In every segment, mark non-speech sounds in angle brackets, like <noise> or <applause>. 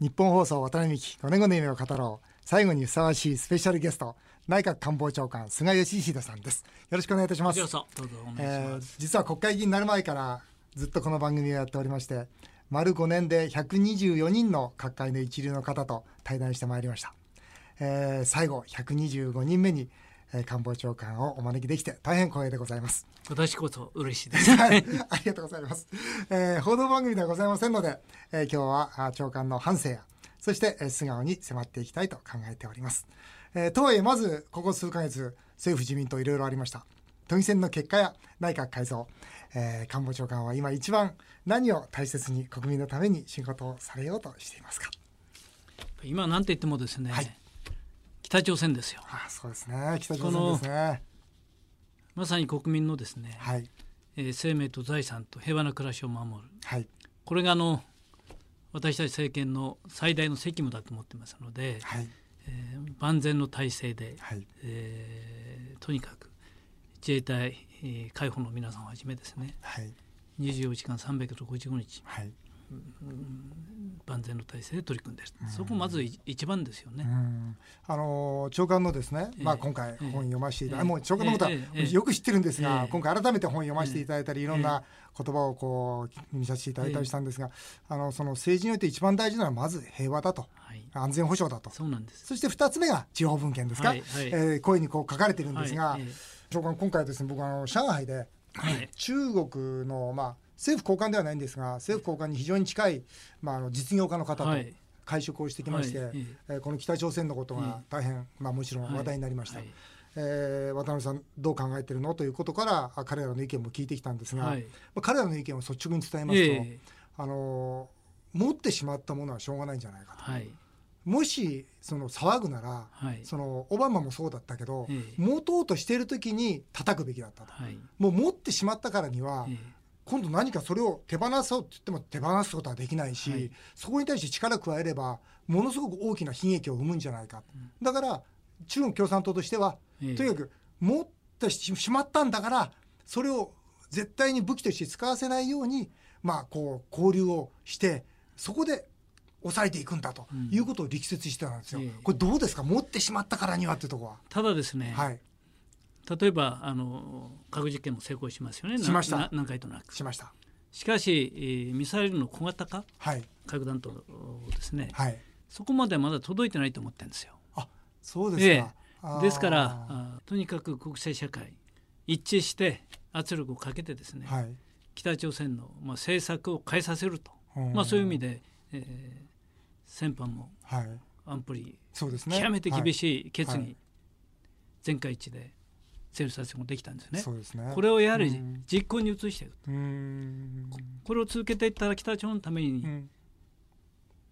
日本放送渡辺美希5年後の夢を語ろう。最後にふさわしいスペシャルゲスト内閣官房長官菅義偉さんです。よろしくお願いいたします。どうぞおえー実は国会議員になる前からずっとこの番組をやっておりまして丸5年で124人の各界の一流の方と対談してまいりました、えー最後125人目に、えー官房長官をお招きできて大変光栄でございます。私こそ嬉しいです。はい、ありがとうございます、えー報道番組ではございませんので、えー今日はあ長官の反省やそして、えー素顔に迫っていきたいと考えております、えーとはいえまずここ数ヶ月政府自民党いろいろありました。都議選の結果や内閣改造、えー官房長官は今一番何を大切に国民のために仕事をされようとしていますか？今なんて言ってもですね、はい北朝鮮ですよ。ああそうですね。北朝鮮ですね。まさに国民のですね、はい。えー生命と財産と平和な暮らしを守る。はい。これがあの私たち政権の最大の責務だと思ってますので、はい。えー万全の体制で、はい。えーとにかく自衛隊、えー海保の皆さんをはじめですねはい。24時間365日はい万全の体制で取り組んでいる、そこまずい一番ですよね。うん。あの長官のですね、ええ。まあ、今回ええ。本読ませていただええ。もう長官のことはよく知ってるんですが、ええ。今回改めて本読ませていただいたり、いろんな言葉をこう見させていただいたりしたんですが、あのその政治において一番大事なのはまず平和だと。はい、安全保障だと。そうなんです。そして二つ目が地方分権ですか、はいはい。えー声にこう書かれてるんですが、はいえ長官今回ですね僕あの上海ではい。中国の、まあ、政府高官ではないんですが政府高官に非常に近い、まあ、あの実業家の方とはい。会食をしてきまして、はい。ええーこの北朝鮮のことが大変、まあ、もちろん話題になりました、はい。えー渡辺さんどう考えてるの？ということからあ彼らの意見も聞いてきたんですが、はい。まあ、彼らの意見を率直に伝えますと、ええ。あのー持ってしまったものはしょうがないんじゃないかと。はい。もしその騒ぐなら、はい。そのオバマもそうだったけど、ええ。持とうとしている時に叩くべきだったと。はい。もう持ってしまったからには、ええ今度何かそれを手放そうって言っても手放すことはできないし、はい。そこに対して力を加えればものすごく大きな悲劇を生むんじゃないか、だから中国共産党としては、ええ。とにかく持ってしまったんだからそれを絶対に武器として使わせないようにまあこう交流をしてそこで抑えていくんだとうん。いうことを力説してたんですよ。ええ。これどうですか？持ってしまったからにはっていうところは。ただですね、はい例えばあの核実験も成功しますよねしました何回となくしました。しかし、えーミサイルの小型化はい核弾頭ですね、はい。そこまではまだ届いてないと思ってるんですよ。あそうですか。ええですからあとにかく国際社会一致して圧力をかけてですね、はい。北朝鮮の、まあ、政策を変えさせると、うんまあ、そういう意味で、えー先般もはい。安保理そうですね。極めて厳い。しい決議、はい全会一致で成立させることができたんですね。そうですね。これをやはりうん実行に移していく。これを続けていったら北朝鮮のためにうん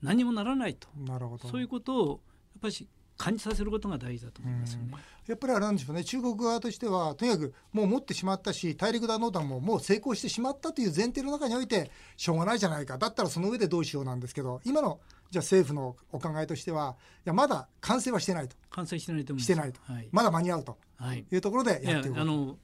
何もならないと、なるほど。そういうことをやっぱり感じさせることが大事だと思いますよね。やっぱりあれなんでしょうね。中国側としてはとにかくもう持ってしまったし、大陸弾道弾ももう成功してしまったという前提の中においてしょうがないじゃないか。だったらその上でどうしようなんですけど、今のじゃあ政府のお考えとしては、いやまだ完成はしてないと、完成してないと思います。してないと、はい。まだ間に合うと。はい、いうところでいややっていくあの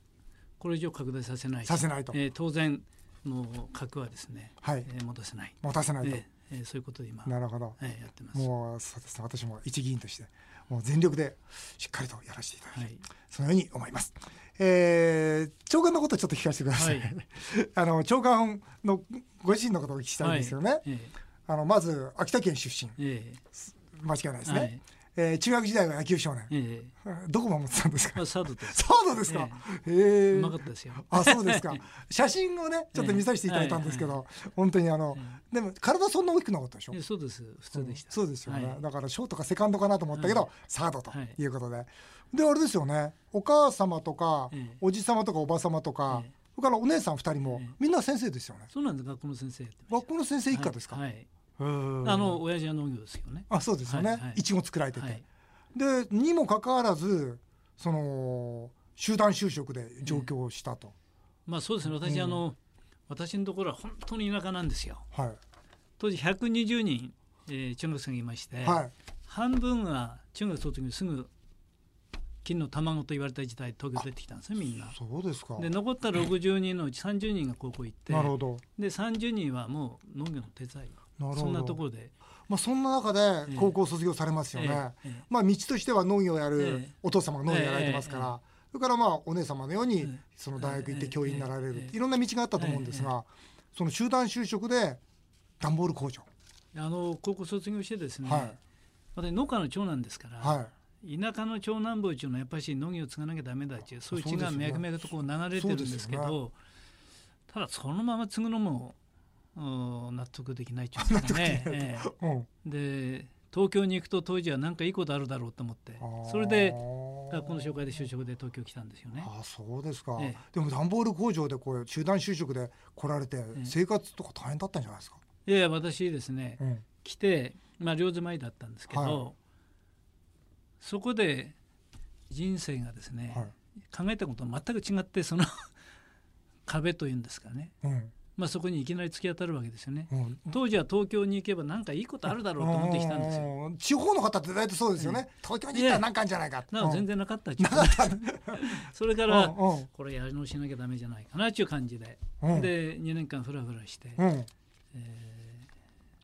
これ以上拡大させないさせないと、えー当然もう核はですね、はい、えー戻せない、持たせないと。えーえーそういうことで今、なるほど。えーやってます。もうそうですね。私も一議員としてもう全力でしっかりとやらせていただき、はい。そのように思います。えー長官のことをちょっと聞かせてください。はい。<laughs> あの長官のご自身のことをお聞きしたいんですよね。はい。えあのまず秋田県出身、ーえ間違いないですーね。はいえー中学時代は野球少年。えどこ守ってたんですか？ーまあ、サードです。サードですか？えーうまかったですよ。あ、そうですか。<laughs> 写真をね、ちょっと見させていただいたんですけど、本当にあの、でも体そんな大きくなかったでしょ？え。そうです。普通でした。そうですよね、はいだからショートかセカンドかなと思ったけど、はいサードとはいいうことで、であれですよねお母様とか、ええおじ様とかおば様とか、ええそれからお姉さん二人も、ええみんな先生ですよねそうなんです。学校の先生学校の先生た一家ですか、はい。あの親父は農業ですよね。あそうですよね、はいはい。いちご作られてて、はい。でにもかかわらずその集団就職で上京したと、まあそうですね。私、うん。あの私のところは本当に田舎なんですよ。はい。当時120人、えー中学生がいまして、はい。半分が中学卒業すぐ金の卵と言われた時代東京出てきたんですねみんな。そうですか。で残った60人のうち30人が高校行ってなるほど。で30人はもう農業の手伝いそんなところで。まあ、そんな中で高校卒業されますよね、ええ。ええ。まあ、道としては農業をやるええ。お父様が農業やられてますから、それからまあお姉様のようにええ。その大学行ってええ。教員になられる、ええ。いろんな道があったと思うんですが、その集団就職で段ボール工場、あの高校卒業してですね、はい。私農家の長男ですから、はい、田舎の長男坊っていうのはやっぱり農業を継がなきゃダメだっていうそういう血が脈々とこう流れてるんですけどただそのまま継ぐのもうん納得できないっていうんですかね。で東京に行くと当時は何かいいことあるだろうと思ってそれで学校の紹介で就職で東京来たんですよね。ああそうですか、ええ。でも段ボール工場でこう集団就職で来られてえ生活とか大変だったんじゃないですか、いやいや私ですねうん。来て、まあ、両住まいだったんですけど、はい。そこで人生がですね、はい。考えたことと全く違ってその <laughs> 壁というんですかね、うんまあ、そこにいきなり突き当たるわけですよね。うん。当時は東京に行けば何かいいことあるだろうと思ってきたんですよ。うん。地方の方って大体そうですよね、東京に行ったらなんかあるんじゃないか。だから全然然なかったっちゅうそれからこれやり直しなきゃダメじゃないかなっていう感じで、うん。で2年間フラフラして、うん。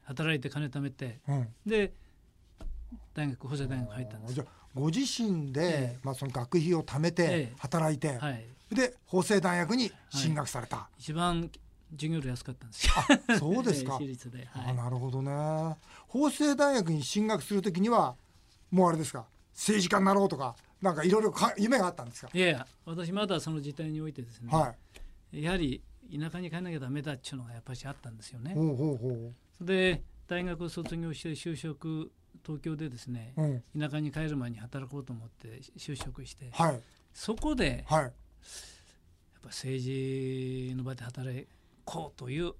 働いて金貯めてうん。で大学法政大学入ったんです。じゃあご自身で、ええ。まあ、その学費を貯めてええ。働いて、はい。で法政大学に進学された、一番授業料安かったんですよ。あそうですか。<laughs> 私立で、はあい、なるほどね。法政大学に進学するときにはもうあれですか。政治家になろうとかなんかいろいろか夢があったんですか、いやいや私まだその時代においてですね、はい。やはり田舎に帰らなきゃダメだっていうのがやっぱりあったんですよね。ほうほうほで大学を卒業して就職東京でですねう、うん、田舎に帰る前に働こうと思って就職してはい。そこでやっはいぱ政治の場で働こうという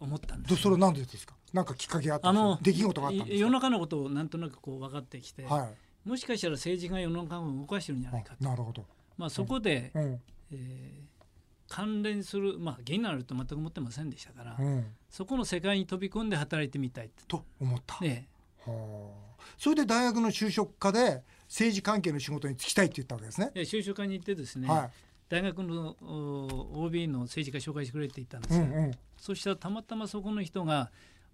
思ったんですそれなんでですか？なんかきっかけがあったあの出来事があったんですか？い世の中のことをなんとなくこう分かってきて、はい。もしかしたら政治が世の中を動かしてるんじゃないかあと、なるほど、まあ、そこで、うん。えー関連する、まあ、芸になると全く思ってませんでしたから、うん、そこの世界に飛び込んで働いてみたいと。思った、ねはあ。それで大学の就職課で政治関係の仕事に就きたいって言ったわけですね。で就職課に行ってですね、は大学のお OB の政治家紹介してくれって言ったんでい、すよ、うんうん、そしたらたまたまそこの人が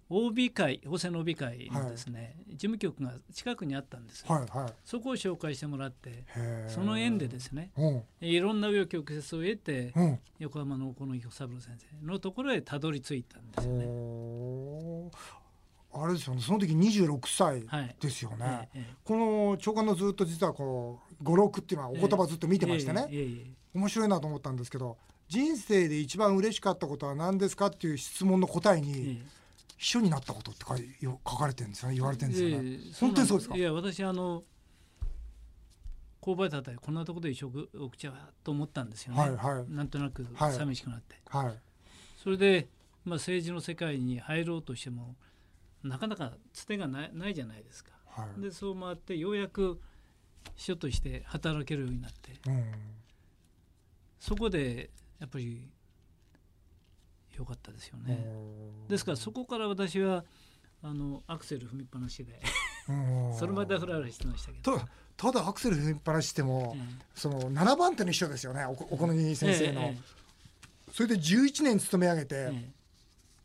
OB 会法政の OB 会のですね、事務局が近くにあったんですよ、はいはい。そこを紹介してもらってその縁でですねうんいろんな紆余曲折を得てうん。横浜のこの彦三郎先生のところへたどり着いたんですよね。あれですよね。その時26歳はいですよね。えええこの長官のずっと実はこう語録っていうのはお言葉ずっと見てましてね、え面白いなと思ったんですけど人生で一番嬉しかったことは何ですかっていう質問の答えにえ秘書になったことって書かれてるんですよね言われてるんですよね、ええ。本当にそうですか？いや私あの購買だったりこんなところで一食お口はと思ったんですよね、はいはい。なんとなくはい。寂しくなって、はい。それで、まあ、政治の世界に入ろうとしてもなかなかつてがないないじゃないですか。はい。でそう回ってようやく秘書として働けるようになって。うんそこでやっぱり良かったですよね。ですからそこから私はあのアクセル踏みっぱなしで。うん。それまではフラフラしてましたけど。たただアクセル踏みっぱなししても、えその7番手の秘書ですよね。おお好み先生の、えそれで11年勤め上げて、ええ。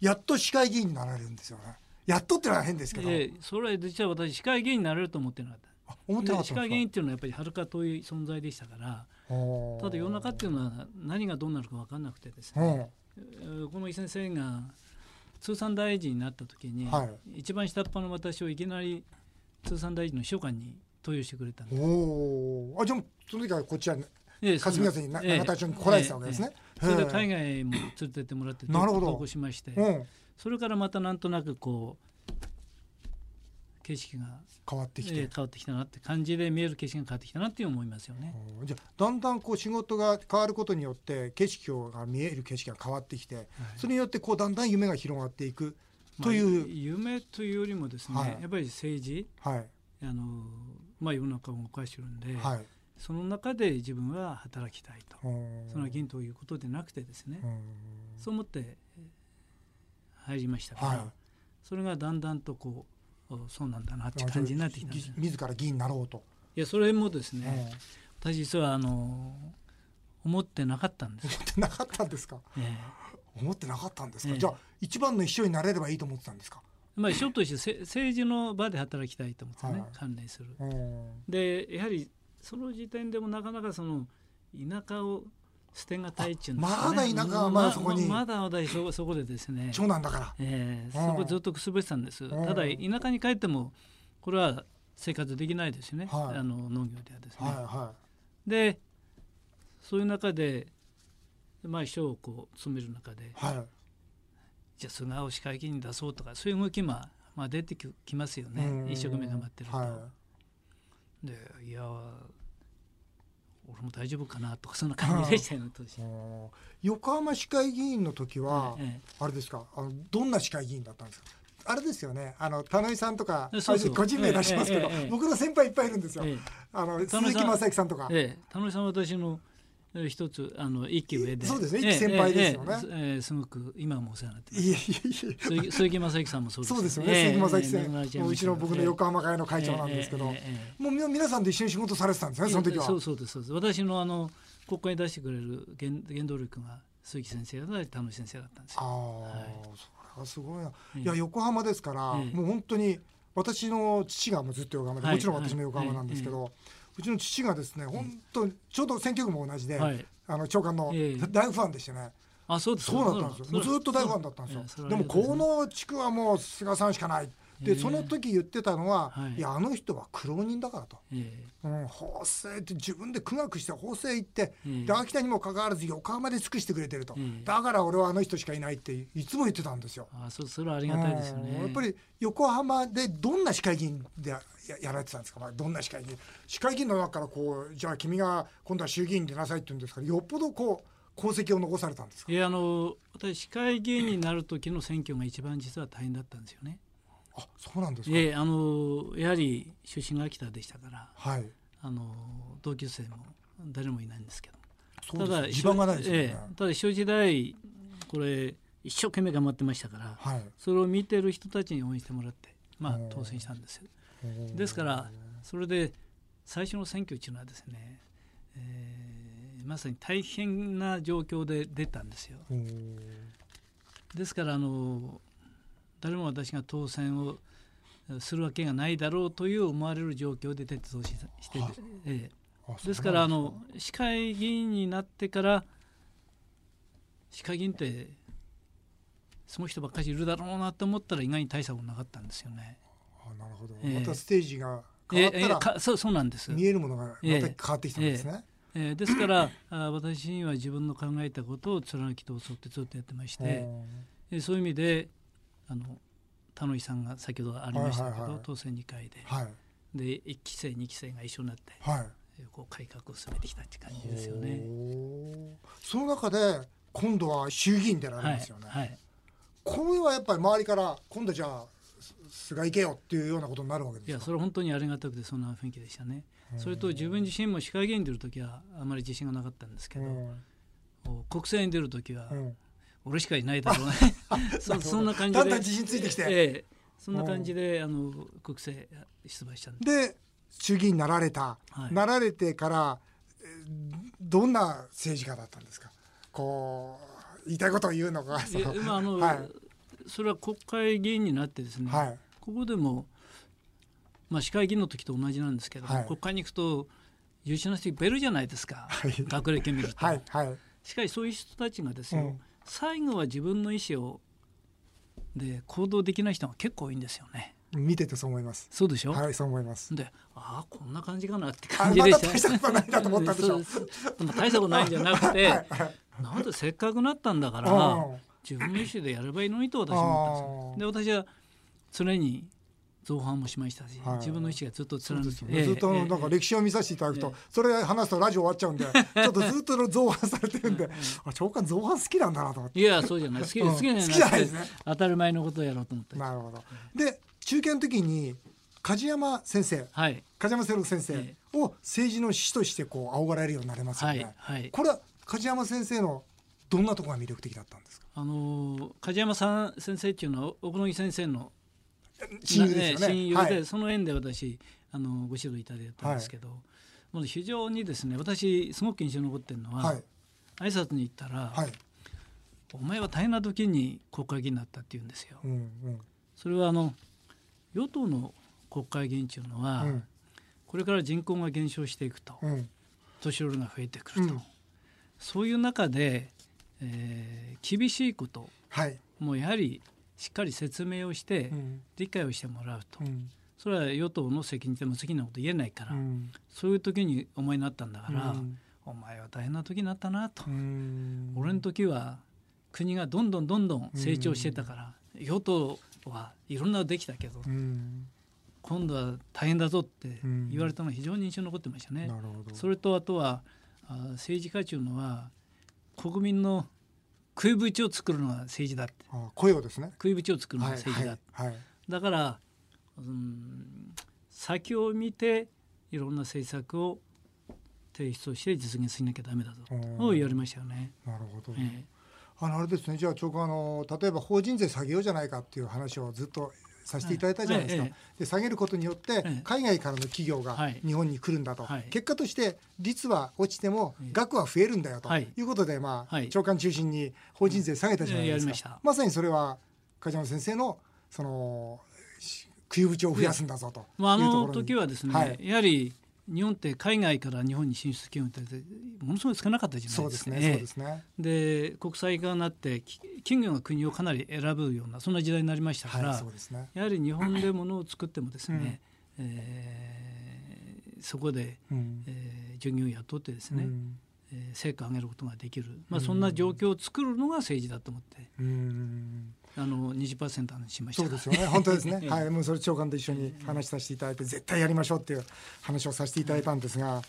やっと市会議員になられるんですよね。やっとってのは変ですけど、それは実は私市会議員になれると思ってなかった。あ思ってなかったんですか？会議員っていうのはやっぱりはるか遠い存在でしたからただ世の中っていうのは何がどうなるか分かんなくてですうね、この井先生が通産大臣になった時に、は一番下っ端の私をいきなり通産大臣の秘書官に登用してくれたんです。おおあじゃあその時はこっちはええ霞ヶ関に永田町に来られてたわけですね、それで海外も連れてってもらって投稿しまして、うん。それからまたなんとなくこう景色が、変わってきて、えー変わってきたなって感じで見える景色が変わってきたなって思いますよね。うん。じゃあだんだんこう仕事が変わることによって景色が見える景色が変わってきて、それによってこうだんだん夢が広がっていくという、まあ夢というよりもですね、はい。やっぱり政治。はい。あの、まあ、世の中を動かしてるんで、はい。その中で自分は働きたいと、うん。その銀ということでなくてですね、うん。そう思ってえー入りましたから、はい。それがだんだんとこうおそうなんだなって感じになってきたんですよぎ自ら議員になろうと、いやそれもですうんね、私実はあの思ってなかったんですよ、思ってなかったんですか？え思ってなかったんですか、ええ。じゃあ一番の秘書になれればいいと思ってたんですか？まあ秘書としてせ政治の場で働きたいと思ってね、はい関連する。うんでやはりその時点でもなかなかその田舎を捨てがたいっていうんですか、ね、まだ田舎はまだそこに。ままだ私そそこでですね、長男だから。えーうんそこずっとくすぶってたんです、んただ田舎に帰ってもこれは生活できないですよね、はい。あの農業ではですね。はいはでそういう中でまあ秘書をこう務める中でいはい。じゃあ菅を市会議員に出そうとかそういう動きも、まあ、出てききますよね。うん。一生懸命頑張ってると。はでいや俺も大丈夫かなとかそんな感じでしたよね横浜市会議員の時はえあれですか？あのどんな市会議員だったんですか？あれですよね。あの田野井さんとかそうそう。個人名出しますけどええええ僕の先輩いっぱいいるんですよ。ええ。あの鈴木正幸さんとか。ええ。田野井さんは私のえー一つあの一期上で。そうですね。ええ一期先輩ですよね。ええええええすごく今もお世話になっていえいえいえ。鈴木正幸さんもそうです。そうですよね、ええ鈴木正幸さんもううちの僕の横浜会の会長なんですけど、もうみ皆さんで一緒に仕事されてたんですねその時は。そうそうですそうです。私のあの国会に出してくれる原原動力が鈴木先生だったり田野先生だったんですあよ。あ、はい。それはすごいな、ええ。いや横浜ですから、ええ。もう本当に私の父がもうずっと横浜で、はいもちろん私も横浜なんですけど、うちの父がですね本当にちょうど選挙区も同じで、はい。あの長官のええ。大ファンでしてね、あそうですそうだったんですよ。ずっと大ファンだったんですよ、でもこの地区はもう菅さんしかないえその時言ってたのは、はい。い、やあの人は苦労人だからと。えうん、法政って自分で苦学して法政行って、ええ。で秋田にもかかわらず横浜で尽くしてくれてると、ええ。だから俺はあの人しかいないっていつも言ってたんですよ。えあそうそれはありがたいですよね。うん。やっぱり横浜でどんな市会議員でややられてたんですか、まあ、どんな市会議員？市会議員の中からこうじゃあ君が今度は衆議院に出なさいって言うんですからよっぽどこう功績を残されたんですか？いやあの私市会議員になる時の選挙が一番実は大変だったんですよね。あそうなんですか、ええあのやはり出身が秋田でしたからはい。あの同級生も誰もいないんですけど。ただ地盤がないですよね、ええただ秘書時代これ一生懸命頑張ってましたからはい。それを見てる人たちに応援してもらってまあ当選したんですよ。ですからそれで最初の選挙っていうのはですね、えーまさに大変な状況で出たんですよ。うんですからあの誰も私が当選をするわけがないだろうという思われる状況で出て当選しては、えあえですか。らあの市会議員になってから市会議員ってその人ばっかりいるだろうなと思ったら意外に大したことなかったんですよね。あなるほど、ええ。またステージが変わったら、えそうそうなんです。見えるものがまた変わってきたんですね。えーですからあ私には自分の考えたことを貫き通そうってずっとやってまして、えーそういう意味であの田野井さんが先ほどありましたけど、はいはいはい当選2回ではいで1期生2期生が一緒になって、はい。えーこう改革を進めてきたって感じですよね。その中で今度は衆議院出られはいますよね。はいこれはやっぱり周りから今度じゃあす菅行けよっていうようなことになるわけですか？いやそれは本当にありがたくてそんな雰囲気でしたね。それと自分自身も市会議員に出る時はあまり自信がなかったんですけど、国政に出る時はうん俺しかいないだろうね。<laughs> そそんな感じで。だんだん自信ついてきて。ええそんな感じであの国政出馬したんでで衆議院になられた、はい。なられてからえーどんな政治家だったんですか？こう言いたいことを言うのか。そいやの今あの、はい。それは国会議員になってですね、はい。ここでも、まあ、市会議員の時と同じなんですけど、はい。国会に行くと優秀な人いっぱいいるじゃないですか、はい。学歴見ると、はいはい。しかしそういう人たちがですよ、うん最後は自分の意思をで行動できない人が結構多いんですよね。見ててそう思います。そうでしょ、はいそう思います。でああこんな感じかなってあ感じまでしたた大したことないなと思ったんでしょ <laughs> でも大したことないんじゃなくて、はいはいなんでせっかくなったんだから、うん。自分の意思でやればいいのにと私は思ったんですよ。で私は常に造反もしましたし、はい。自分の意思がずっと貫いて、ですよね。ずっとなんか歴史を見させていただくと、ええ。それ話すとラジオ終わっちゃうんで <laughs> ちょっとずっと造反されてるんで、あ長官造反好きなんだなと思って。いやそうじゃない。好き,、うん。好きじゃな好きじゃないですね。当たり前のことをやろうと思って。なるほど。で中堅の時に梶山先生はい。梶山清六先生えを政治の師としてこう仰がれるようになれますよはね、いはい。これは梶山先生のどんなところが魅力的だったんですか？あのー梶山さん先生っていうのは奥野木先生の親友ですよね。親友で、はいその縁で私あのご指導いただいたんですけど、もう非常にですね私すごく印象に残ってるのは、はい。挨拶に行ったら、はい。お前は大変な時に国会議員になったって言うんですよ。うんうん。それはあの与党の国会議員というのは、うん。これから人口が減少していくと、うん。年寄りが増えてくると、うん。そういう中で、えー厳しいことはい。もうやはりしっかり説明をしてうん。理解をしてもらうと、うん。それは与党の責任でも責任なこと言えないから、うん。そういう時にお前になったんだから、うん。お前は大変な時になったなと、うん。俺の時は国がどんどんどんどん成長してたから、与党はいろんなのできたけど、うん。今度は大変だぞってうん。言われたのが非常に印象に残ってましたね。それとあとはあ政治家というのは国民の食いぶちを作るのが政治だって。あ声をですね。食いぶちを作るのがはい政治だ、はいはいだから、うん、先を見ていろんな政策を提出をして実現しなきゃダメだと。おー。言われましたよね。なるほど、えあのあれですね。じゃあ長官あの例えば法人税下げようじゃないかっていう話をずっとさせていただいたじゃないですか、ええで下げることによってええ海外からの企業がはい。日本に来るんだと、はい。結果として率は落ちてもええ額は増えるんだよと。はい。いうことで、まあはい。長官中心に法人税下げたじゃないですか、まさにそれは梶山先生のそのし食いぶちを増やすんだぞとまあ、あの時はですね、はい。やはり日本って海外から日本に進出企業ってものすごい少なかったじゃなそいうですすね、そうですね。で国際化になってき企業が国をかなり選ぶようなそんな時代になりましたから、はいね。やはり日本でものを作ってもですね、えーそこで、うん。えー従業員雇ってですね、うん。えー成果を上げることができる、まあ、そんな状況を作るのが政治だと思って。うんあの20%にしました。そうですよね、本当ですね、え <laughs> えはい、もうそれ長官と一緒に話させていただいて、絶対やりましょうっていう話をさせていただいたんですが、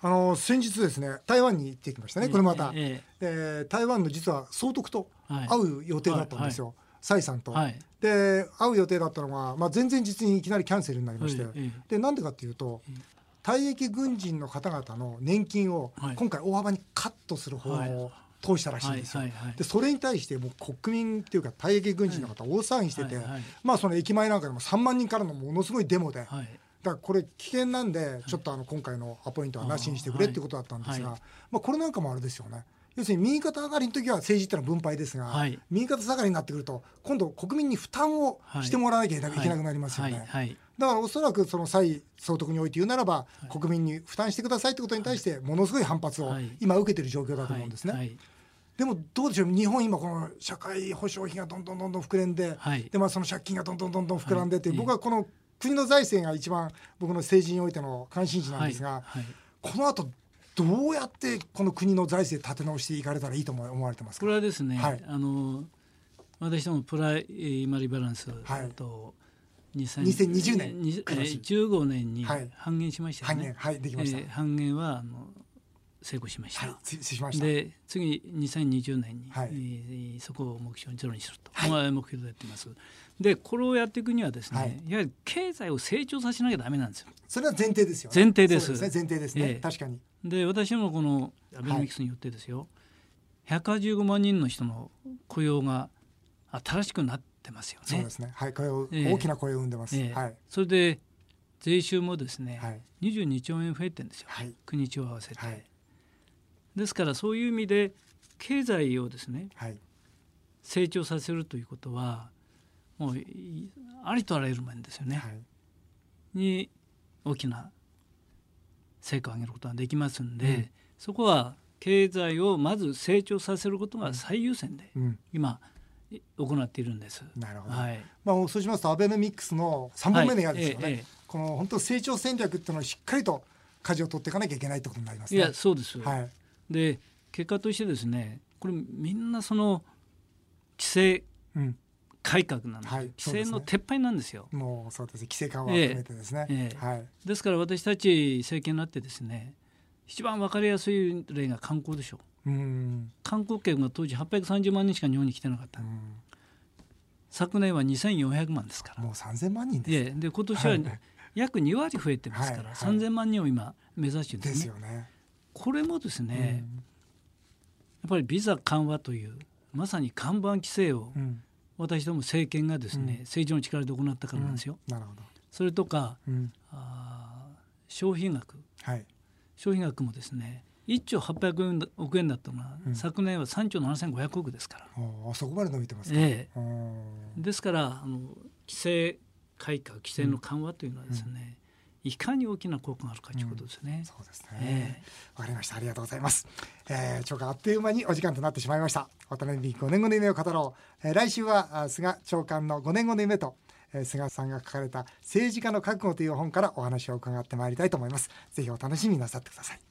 あの先日ですね、台湾に行ってきましたね、これまた、ええー台湾の実は総督とはい。会う予定だったんですよ、蔡さんと。はい。で、会う予定だったのが、まあ、前々日にいきなりキャンセルになりまして、ええでなんでかっていうと、退役軍人の方々の年金をはい。今回大幅にカットする法案を通したらしいんですよ。はいはいはい。でそれに対してもう国民っていうか退役軍人の方大騒ぎしてて、はいはい。まあその駅前なんかでも3万人からのものすごいデモで、だかはいらこれ危険なんでちょっとあの今回のアポイントはなしにしてくれってことだったんですが、はいまあこれなんかもあれですよね。要するに右肩上がりの時は政治ってのは分配ですが、はい。右肩下がりになってくると今度国民に負担をしてもらわなきゃいけなくなりますよね。はい。はいだからおそらくその蔡総督において言うならば、国民に負担してくださいってことに対してものすごい反発をはい。今受けてる状況だと思うんですね。はい。でもどうでしょう日本今この社会保障費がどんどんどんどん膨れんで、はい。でまあその借金がどんどんどんどん膨らんでって、はい。僕はこの国の財政が一番僕の政治においての関心事なんですが、この後どうやってこの国の財政立て直していかれたらいいと思思われてますか？これはですね、はい。あの私どもプライマリーバランスはい。と2000 2020年にえ今年ー15年にはい。半減しましたよ半減ね。はいできました、えー半減はあの成功しました。で次2020年に、はい。えーそこを目標にゼロにすると、はい。まあ目標でやっています。でこれをやっていくにはですね、はい。やはり経済を成長させなきゃダメなんですよ。それは前提ですよね。前提です。ですね前提ですね、ええ。確かに。で私もこのアベノミクスによってですよ、185万人の人の雇用が新しくなってますよね。そうですね。はい声を、ええ大きな声を生んでます、ええはい。それで税収もですね、はい。22兆円増えてるんですよ、はい。国地を合わせて、はい。ですからそういう意味で経済をですねはい。成長させるということはもういありとあらゆる面ですよね、はい。に大きな成果を上げることができますんで、うん。そこは経済をまず成長させることが最優先でうん。今い行っているんです。なるほど、はい、まあ、そうしますとアベノミクスの3本目の矢ですよね、はいええええ。この本当成長戦略っていうのをしっかりと舵を取っていかなきゃいけないってことになりますね。いやそうです、はい。で結果としてですねこれみんなその規制うん、改革なんですよ、はい規制の撤廃なんですよ。もうそうですね。規制緩和を含めてですね、ええ。はい。ですから私たち政権になってですね一番分かりやすい例が観光でしょう。うん観光客が当時830万人しか日本に来てなかった、うん昨年は2400万ですから。もう3000万人です。でで今年ははい。約2割増えてますから、はいはい。3000万人を今目指してるんでですねよね。これもですね、やっぱりビザ緩和というまさに看板規制をうん。うん私ども政権がですね、うん。政治の力で行ったからなんですよ。なるほど、それとかうん。あー消費額。はい。消費額もですね1兆800億円だったのが、うん昨年は3兆7500億ですから、おーそこまで伸びてますか、ええですからあの規制改革規制の緩和というのはですね、いかに大きな効果があるかということですね。そうですね。わ、かりました。ありがとうございます。えー、長官あっという間にお時間となってしまいました。渡辺美5年後の夢を語ろう。えー、来週は菅長官の5年後の夢と、えー、菅さんが書かれた政治家の覚悟という本からお話を伺ってまいりたいと思います。ぜひお楽しみになさってください。